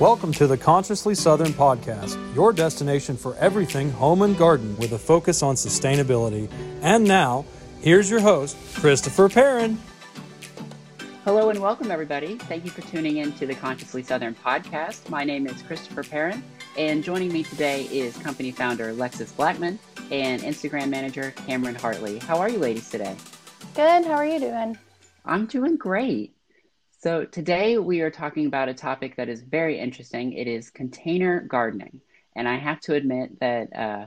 Welcome to the Consciously Southern Podcast, your destination for everything home and garden with a focus on sustainability. And now, here's your host, Christopher Perrin. Hello and welcome, everybody. Thank you for tuning in to the Consciously Southern podcast. My name is Christopher Perrin, and joining me today is company founder Lexis Blackman and Instagram manager Cameron Hartley. How are you ladies today? Good. How are you doing? I'm doing great. So, today we are talking about a topic that is very interesting. It is container gardening. And I have to admit that uh,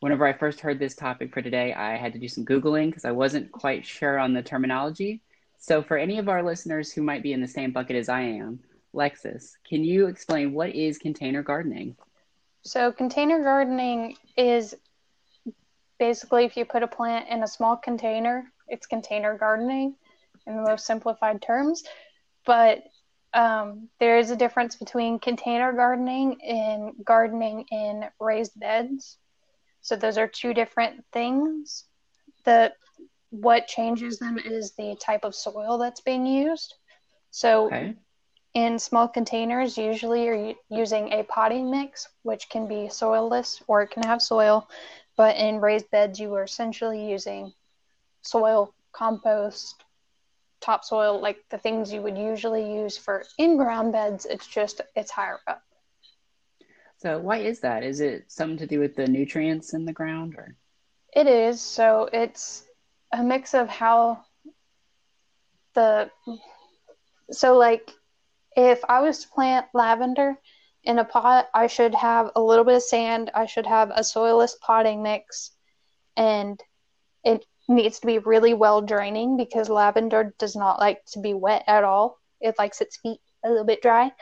whenever I first heard this topic for today, I had to do some Googling because I wasn't quite sure on the terminology. So, for any of our listeners who might be in the same bucket as I am, Lexis, can you explain what is container gardening? So, container gardening is basically if you put a plant in a small container, it's container gardening in the most simplified terms but um, there is a difference between container gardening and gardening in raised beds. So those are two different things. The what changes them is the type of soil that's being used. So okay. in small containers, usually you're using a potting mix, which can be soilless or it can have soil. But in raised beds, you are essentially using soil, compost, topsoil, like the things you would usually use for in-ground beds. It's just it's higher up. So why is that? Is it something to do with the nutrients in the ground, or? It is. So it's a mix of how the so like if I was to plant lavender in a pot, I should have a little bit of sand. I should have a soilless potting mix, and it needs to be really well draining because lavender does not like to be wet at all. It likes its feet a little bit dry.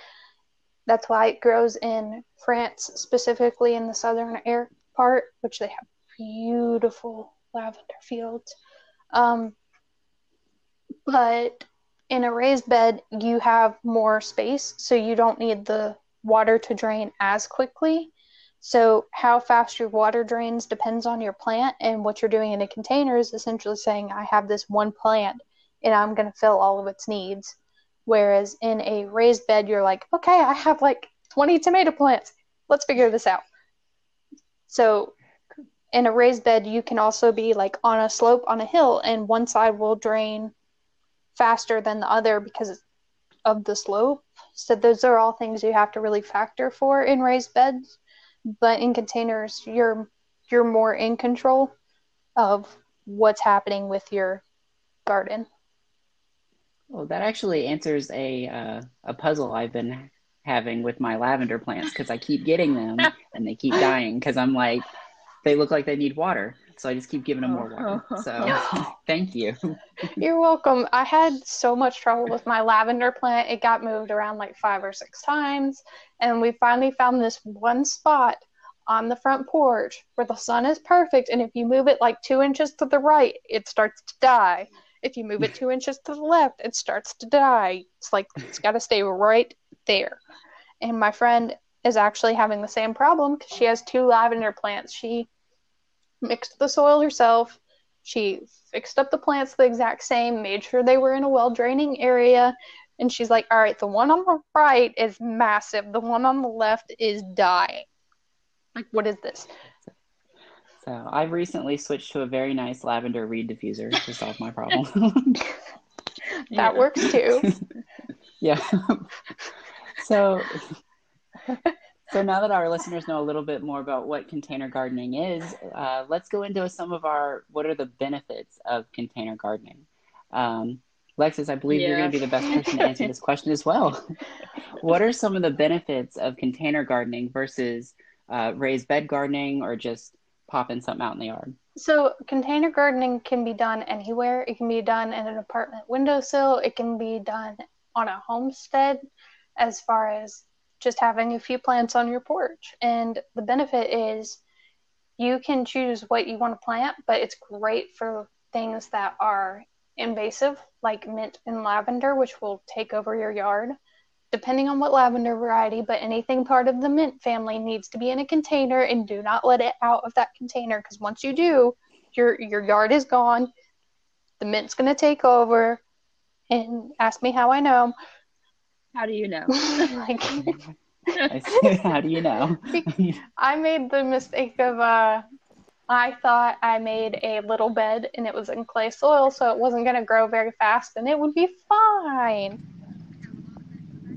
That's why it grows in France, specifically in the southern air part, which they have beautiful lavender fields. Um, but in a raised bed, you have more space, so you don't need the water to drain as quickly. So, how fast your water drains depends on your plant, and what you're doing in a container is essentially saying, I have this one plant and I'm going to fill all of its needs. Whereas in a raised bed, you're like, okay, I have like 20 tomato plants. Let's figure this out. So, in a raised bed, you can also be like on a slope on a hill, and one side will drain faster than the other because of the slope. So, those are all things you have to really factor for in raised beds but in containers you're you're more in control of what's happening with your garden. Well that actually answers a uh, a puzzle i've been having with my lavender plants because i keep getting them and they keep dying because i'm like they look like they need water so i just keep giving them more water. Oh. So thank you. You're welcome. I had so much trouble with my lavender plant. It got moved around like five or six times and we finally found this one spot on the front porch where the sun is perfect and if you move it like two inches to the right it starts to die. If you move it two inches to the left it starts to die. It's like it's got to stay right there. And my friend is actually having the same problem because she has two lavender plants she mixed the soil herself she fixed up the plants the exact same made sure they were in a well draining area and she's like, all right, the one on the right is massive. The one on the left is dying. Like, what is this? So I've recently switched to a very nice lavender reed diffuser to solve my problem. that works too. yeah. so so now that our listeners know a little bit more about what container gardening is, uh, let's go into some of our what are the benefits of container gardening. Um, Lexis, I believe yeah. you're going to be the best person to answer this question as well. what are some of the benefits of container gardening versus uh, raised bed gardening or just popping something out in the yard? So, container gardening can be done anywhere. It can be done in an apartment windowsill, it can be done on a homestead, as far as just having a few plants on your porch. And the benefit is you can choose what you want to plant, but it's great for things that are invasive, like mint and lavender, which will take over your yard, depending on what lavender variety. But anything part of the mint family needs to be in a container, and do not let it out of that container because once you do, your your yard is gone. The mint's gonna take over. And ask me how I know. How do you know? like How do you know? I made the mistake of uh, I thought I made a little bed and it was in clay soil, so it wasn't going to grow very fast, and it would be fine.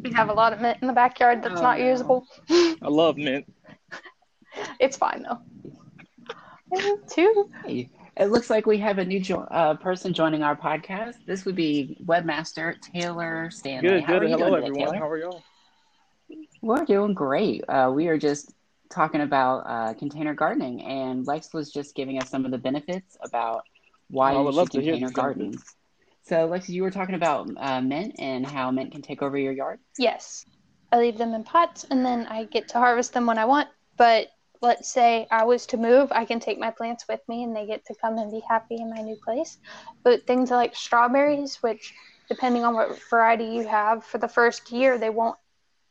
We have a lot of mint in the backyard that's Oh, not no. usable. I love mint. It's fine though. Two. Hey, it looks like we have a new jo- uh, person joining our podcast. This would be webmaster Taylor Stanley. Good, How good. are you Hello, doing today, everyone. Taylor? How are y'all? We're doing great. Uh, we are just talking about uh, container gardening, and Lex was just giving us some of the benefits about why I you should love to hear container these garden. So, Lex, you were talking about uh, mint and how mint can take over your yard. Yes. I leave them in pots and then I get to harvest them when I want. But let's say I was to move, I can take my plants with me and they get to come and be happy in my new place. But things like strawberries, which depending on what variety you have, for the first year they won't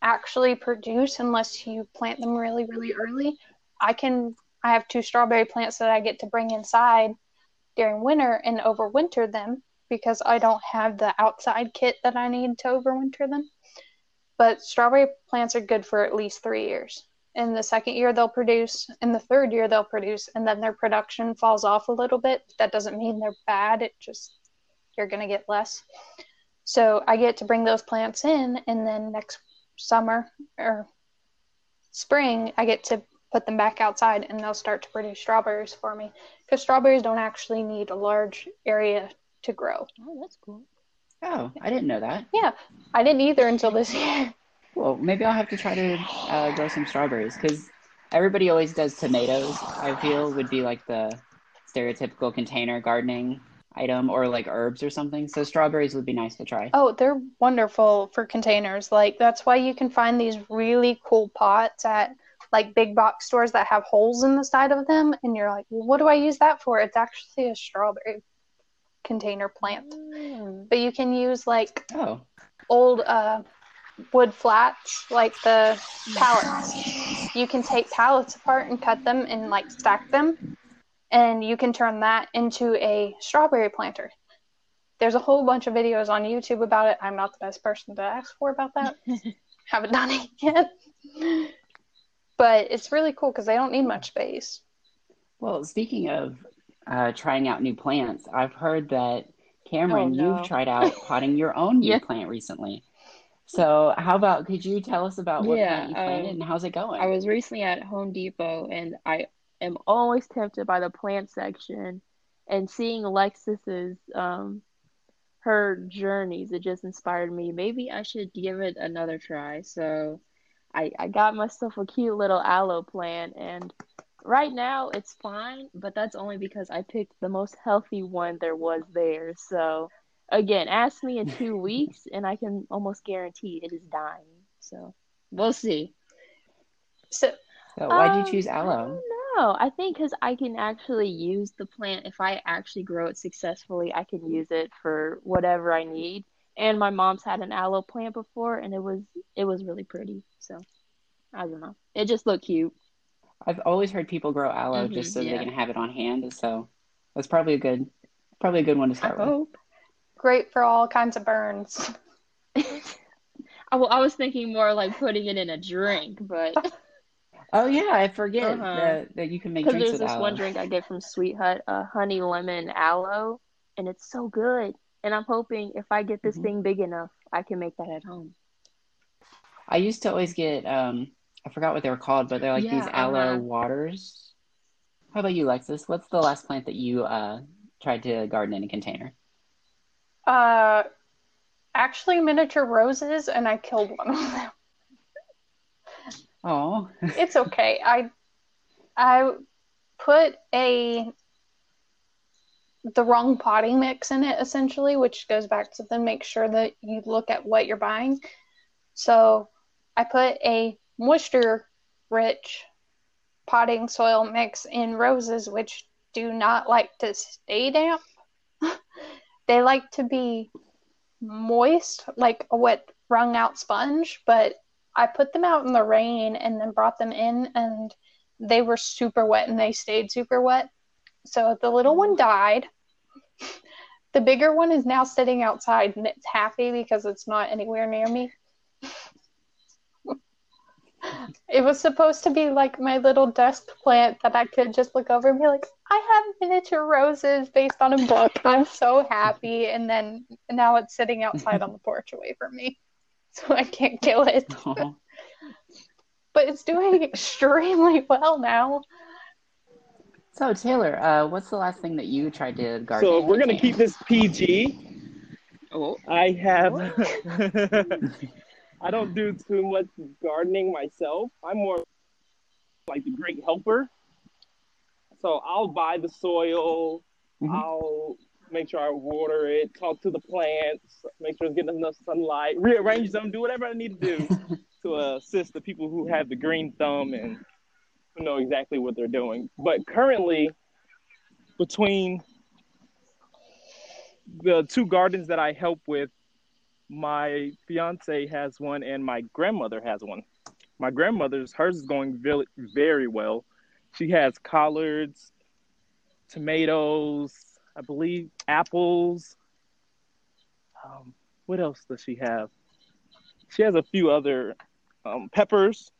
actually produce unless you plant them really, really early. I can I have two strawberry plants that I get to bring inside during winter and overwinter them because I don't have the outside kit that I need to overwinter them but strawberry plants are good for at least three years. In the second year, they'll produce. In the third year, they'll produce, and then their production falls off a little bit. That doesn't mean they're bad. It just you're gonna get less. So I get to bring those plants in, and then next summer or spring, I get to put them back outside, and they'll start to produce strawberries for me. Because strawberries don't actually need a large area to grow. Oh, that's cool. Oh, I didn't know that. Yeah. I didn't either until this year. Well, maybe I'll have to try to uh, grow some strawberries because everybody always does tomatoes. I feel would be like the stereotypical container gardening item, or like herbs or something. So strawberries would be nice to try. Oh, they're wonderful for containers. Like that's why you can find these really cool pots at like big box stores that have holes in the side of them and you're like, well, "What do I use that for?" It's actually a strawberry container plant. Mm. But you can use like Oh, old uh wood flats like the pallets. You can take pallets apart and cut them and like stack them and you can turn that into a strawberry planter. There's a whole bunch of videos on YouTube about it. I'm not the best person to ask for about that. Haven't done it yet. But it's really cool because they don't need much space. well, speaking of uh, trying out new plants, I've heard that Cameron, Oh, no. you've tried out potting your own new Yeah. plant recently. So, how about could you tell us about what Yeah, you planted um, and how's it going? I was recently at Home Depot and I am always tempted by the plant section and seeing Alexis's um her journeys, it just inspired me. Maybe I should give it another try. So I I got myself a cute little aloe plant and right now it's fine, but that's only because I picked the most healthy one there was there. So again, ask me in two weeks and I can almost guarantee it is dying. So we'll see. So so, why'd you Um, choose aloe? don't. I think because I can actually use the plant. If I actually grow it successfully, I can use it for whatever I need. And my mom's had an aloe plant before, and it was it was really pretty. So I don't know. It just looked cute. I've always heard people grow aloe Mhm, just so yeah. they can have it on hand. So, that's probably a good, probably a good one to I start with. hope. Great for all kinds of burns. I, wa- I was thinking more like putting it in a drink, but Oh yeah, I forget Uh-huh. that, that you can make because drinks there's with this aloe. one drink I get from Sweet Hut, uh, honey lemon aloe, and it's so good. And I'm hoping if I get this Mhm. thing big enough, I can make that at home. I used to always get um I forgot what they were called, but they're like Yeah, these aloe uh-huh. waters. How about you, Lexus? What's the last plant that you uh tried to garden in a container? Uh actually miniature roses and I killed one of them. Oh, it's okay. I I put a the wrong potting mix in it essentially, which goes back to then make sure that you look at what you're buying. So I put a moisture rich potting soil mix in roses which do not like to stay damp. they like to be moist, like a wet wrung out sponge, but I put them out in the rain and then brought them in, and they were super wet and they stayed super wet. So the little one mm. died. The bigger one is now sitting outside and it's happy because it's not anywhere near me. It was supposed to be like my little desk plant that I could just look over and be like, I have miniature roses based on a book. I'm so happy. And then now it's sitting outside on the porch away from me. So I can't kill it. But it's doing extremely well now. So Taylor, uh, what's the last thing that you tried to garden? So we're gonna keep this PG, Oh, I have. I don't do too much gardening myself. I'm more like the great helper. So I'll buy the soil. Mhm. I'll make sure I water it, talk to the plants, make sure it's getting enough sunlight, rearrange them, do whatever I need to do to assist the people who have the green thumb and who know exactly what they're doing. But currently, between the two gardens that I help with, my fiance has one and my grandmother has one. My grandmother's hers is going very, well. She has collards, tomatoes, I believe apples. Um, what else does she have? She has a few other um, peppers.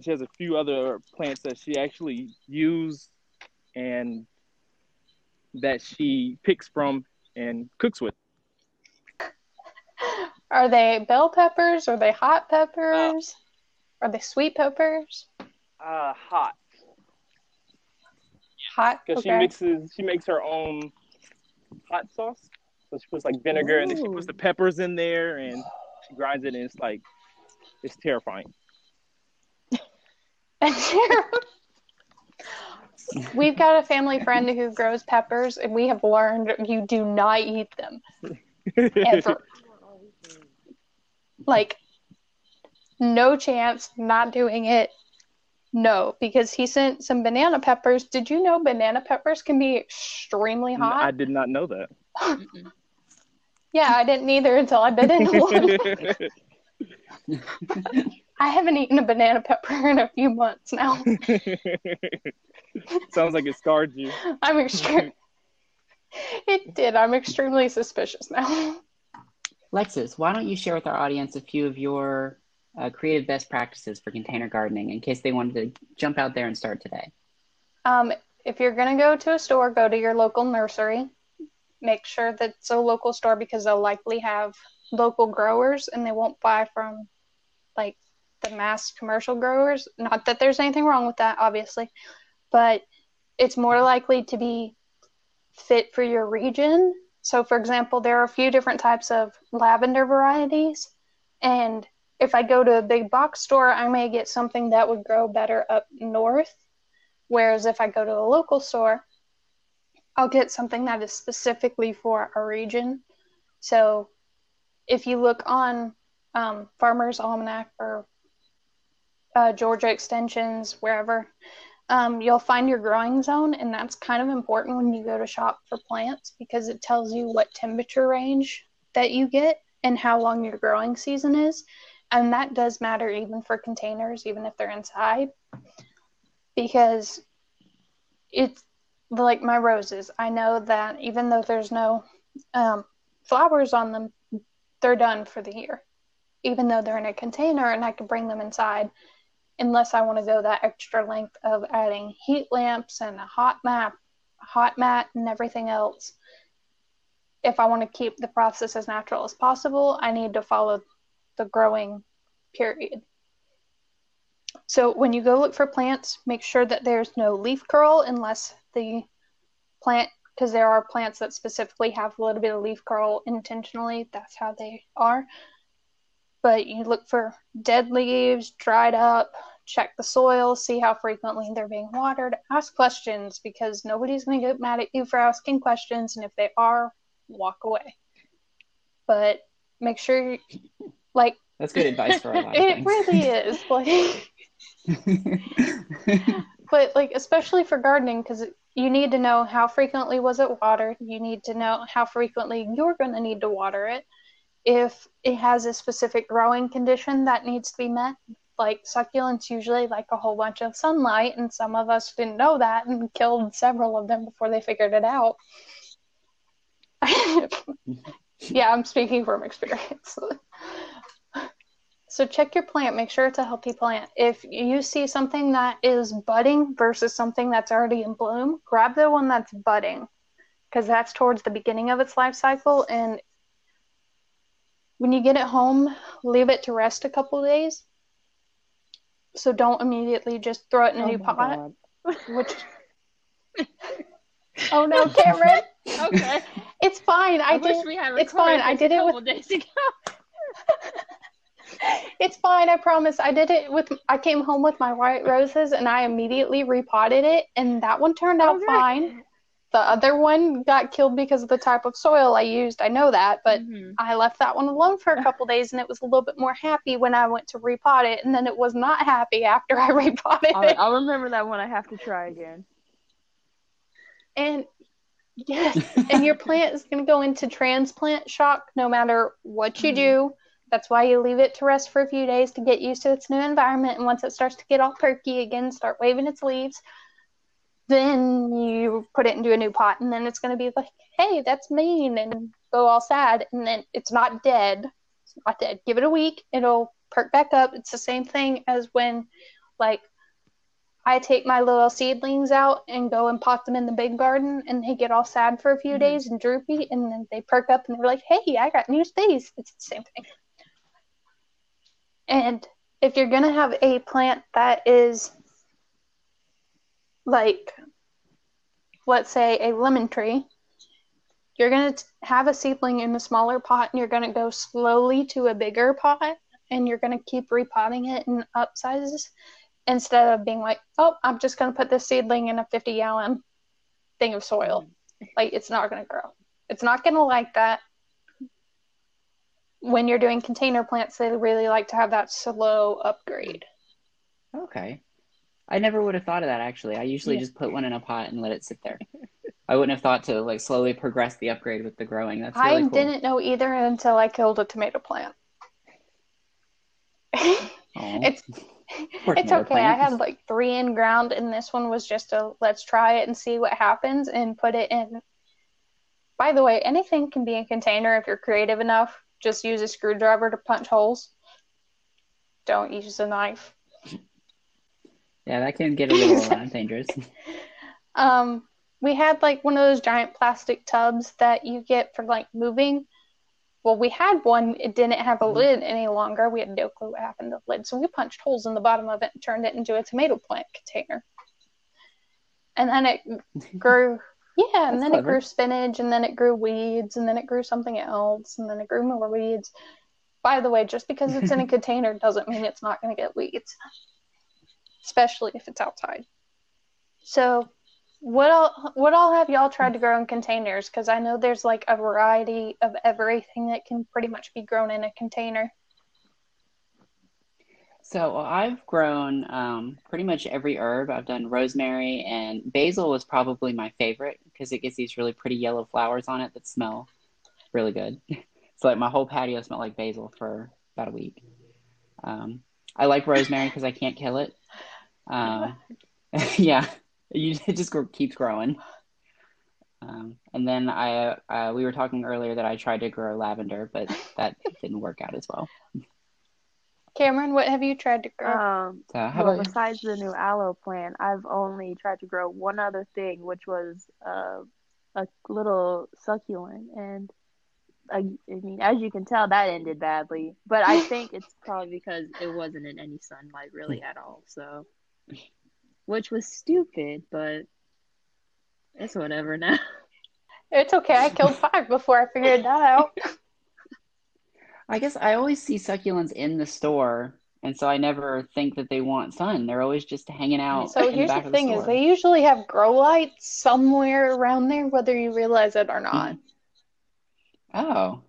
She has a few other plants that she actually used and that she picks from and cooks with. Are they bell peppers? Are they hot peppers? Are they sweet peppers? Uh, hot Hot. because she mixes. She makes her own hot sauce. So she puts like vinegar and then she puts the peppers in there and she grinds it and it's like it's terrifying. We've got a family friend who grows peppers, and we have learned you do not eat them ever. Like, no chance, not doing it. No, because he sent some banana peppers. Did you know banana peppers can be extremely hot? I did not know that. Yeah, I didn't either until I bit into one. I haven't eaten a banana pepper in a few months now. Sounds like it scarred you. I'm extreme. It did. I'm extremely suspicious now. Lexus, why don't you share with our audience a few of your uh, creative best practices for container gardening in case they wanted to jump out there and start today? Um, if you're going to go to a store, go to your local nursery. Make sure that it's a local store because they'll likely have local growers and they won't buy from like the mass commercial growers. Not that there's anything wrong with that, obviously, but it's more likely to be fit for your region. So, for example, there are a few different types of lavender varieties, and if I go to a big box store, I may get something that would grow better up north. Whereas if I go to a local store, I'll get something that is specifically for a region. So if you look on um, Farmer's Almanac or uh, Georgia Extensions, wherever, um, you'll find your growing zone, and that's kind of important when you go to shop for plants because it tells you what temperature range that you get and how long your growing season is. And that does matter even for containers, even if they're inside, because it's like my roses. I know that even though there's no um, flowers on them, they're done for the year, even though they're in a container and I can bring them inside unless I want to go that extra length of adding heat lamps and a hot map, hot mat, and everything else. If I want to keep the process as natural as possible, I need to follow the growing period. So when you go look for plants, make sure that there's no leaf curl unless the plant, because there are plants that specifically have a little bit of leaf curl intentionally. That's how they are. But you look for dead leaves, dried up, check the soil, see how frequently they're being watered, ask questions because nobody's going to get mad at you for asking questions. And if they are, walk away. But make sure, you, like, That's good advice for a lot of it really is. Like, but like especially for gardening because you need to know how frequently was it watered you need to know how frequently you're going to need to water it if it has a specific growing condition that needs to be met like succulents usually like a whole bunch of sunlight and some of us didn't know that and killed several of them before they figured it out. Yeah i'm speaking from experience. So check your plant, make sure it's a healthy plant. If you see something that is budding versus something that's already in bloom, grab the one that's budding because that's towards the beginning of its life cycle and when you get it home, leave it to rest a couple days. So don't immediately just throw it in a Oh new pot, God. which Oh no, Cameron. Okay. It's fine. I, I, wish did we had it's fine. I did a it with- couple days ago. It's fine, I promise. I did it with I came home with my white roses and I immediately repotted it and that one turned out Okay. fine. The other one got killed because of the type of soil I used. I know that, but Mhm. I left that one alone for a couple days and it was a little bit more happy when I went to repot it and then it was not happy after I repotted I'll, it. I'll remember that one. I have to try again. And yes, and your plant is going to go into transplant shock no matter what you Mhm. do. That's why you leave it to rest for a few days to get used to its new environment. And once it starts to get all perky again, start waving its leaves, then you put it into a new pot. And then it's going to be like, hey, that's mean, and go all sad. And then it's not dead. It's not dead. Give it a week, it'll perk back up. It's the same thing as when, like, I take my little seedlings out and go and pot them in the big garden, and they get all sad for a few Mhm. days and droopy, and then they perk up and they're like, "Hey, I got new space." It's the same thing. And if you're gonna have a plant that is like, let's say, a lemon tree, you're gonna have a seedling in a smaller pot, and you're gonna go slowly to a bigger pot, and you're gonna keep repotting it in up sizes instead of being like, oh, I'm just going to put this seedling in a 50 gallon thing of soil. Like, it's not going to grow. It's not going to like that. When you're doing container plants, they really like to have that slow upgrade. Okay. I never would have thought of that actually. I usually Yeah. just put one in a pot and let it sit there. I wouldn't have thought to like slowly progress the upgrade with the growing. That's really I cool. didn't know either until I killed a tomato plant. It's Poor it's okay. I had like three in ground, and this one was just a let's try it and see what happens and put it in. By the way, anything can be a container if you're creative enough. Just use a screwdriver to punch holes. Don't use a knife. Yeah, that can get a little uh, dangerous. Um, we had like one of those giant plastic tubs that you get for like moving. Well, we had one, it didn't have a Mhm. lid any longer. We had no clue what happened to the lid. So we punched holes in the bottom of it and turned it into a tomato plant container. And then it grew, yeah, and That's then clever. it grew spinach, and then it grew weeds, and then it grew something else, and then it grew more weeds. By the way, just because it's in a container doesn't mean it's not going to get weeds, especially if it's outside. So, what all what all have y'all tried to grow in containers? Because I know there's like a variety of everything that can pretty much be grown in a container. So I've grown um, pretty much every herb. I've done rosemary and basil was probably my favorite because it gets these really pretty yellow flowers on it that smell really good. So like my whole patio smelled like basil for about a week. Um, I like rosemary because I can't kill it. Um, yeah, you, it just keeps growing. Um, and then I uh, we were talking earlier that I tried to grow lavender, but that didn't work out as well. Cameron, what have you tried to grow? Um, So how well, about besides the new aloe plant, I've only tried to grow one other thing, which was uh, a little succulent. And I, I mean, as you can tell, that ended badly. But I think it's probably because it wasn't in any sunlight really at all. So, which was stupid, but it's whatever now. it's okay. I killed five before I figured that out. I guess I always see succulents in the store, and so I never think that they want sun. They're always just hanging out So in the here's back the of the thing: is they usually have grow lights somewhere around there, whether you realize it or not. Oh,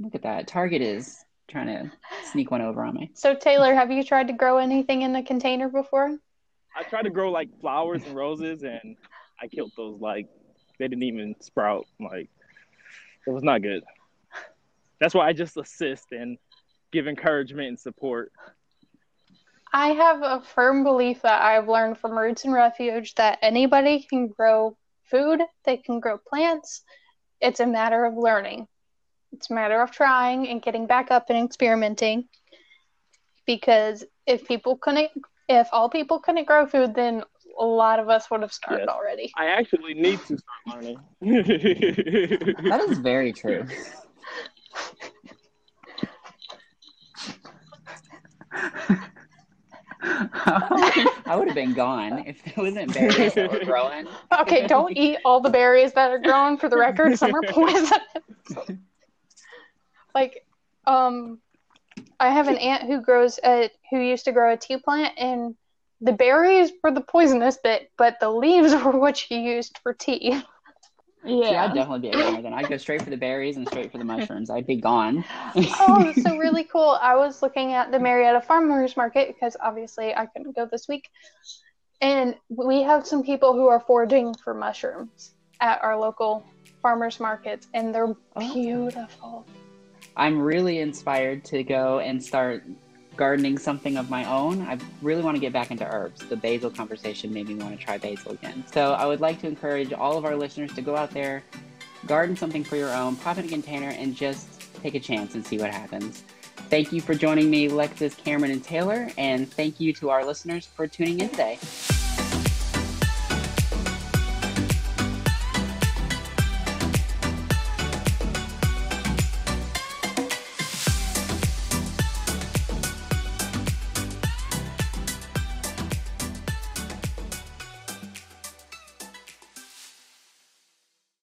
look at that. Target is trying to sneak one over on me. So Taylor, have you tried to grow anything in a container before? I tried to grow like flowers and roses, and I killed those. Like they didn't even sprout. Like it was not good. That's why I just assist and give encouragement and support. I have a firm belief that I've learned from Roots and Refuge that anybody can grow food, they can grow plants. It's a matter of learning. It's a matter of trying and getting back up and experimenting. because if people couldn't, if all people couldn't grow food, then a lot of us would have started Yes. already. I actually need to start learning. That is very true. I would have been gone if there wasn't berries that were growing. Okay, don't eat all the berries that are grown. For the record, some are poisonous. like, um, I have an aunt who grows a who used to grow a tea plant, and the berries were the poisonous bit, but the leaves were what she used for tea. See, I'd Yeah. definitely be a goner then. I'd go straight for the berries and straight for the mushrooms. I'd be gone. oh, so really cool. I was looking at the Marietta Farmers Market because obviously I couldn't go this week. And we have some people who are foraging for mushrooms at our local farmers markets, and they're Oh. beautiful. I'm really inspired to go and start gardening something of my own. I really want to get back into herbs. The basil conversation made me want to try basil again. So I would like to encourage all of our listeners to go out there, garden something for your own, pop it in a container, and just take a chance and see what happens. Thank you for joining me, Lexus, Cameron, and Taylor, and thank you to our listeners for tuning in today.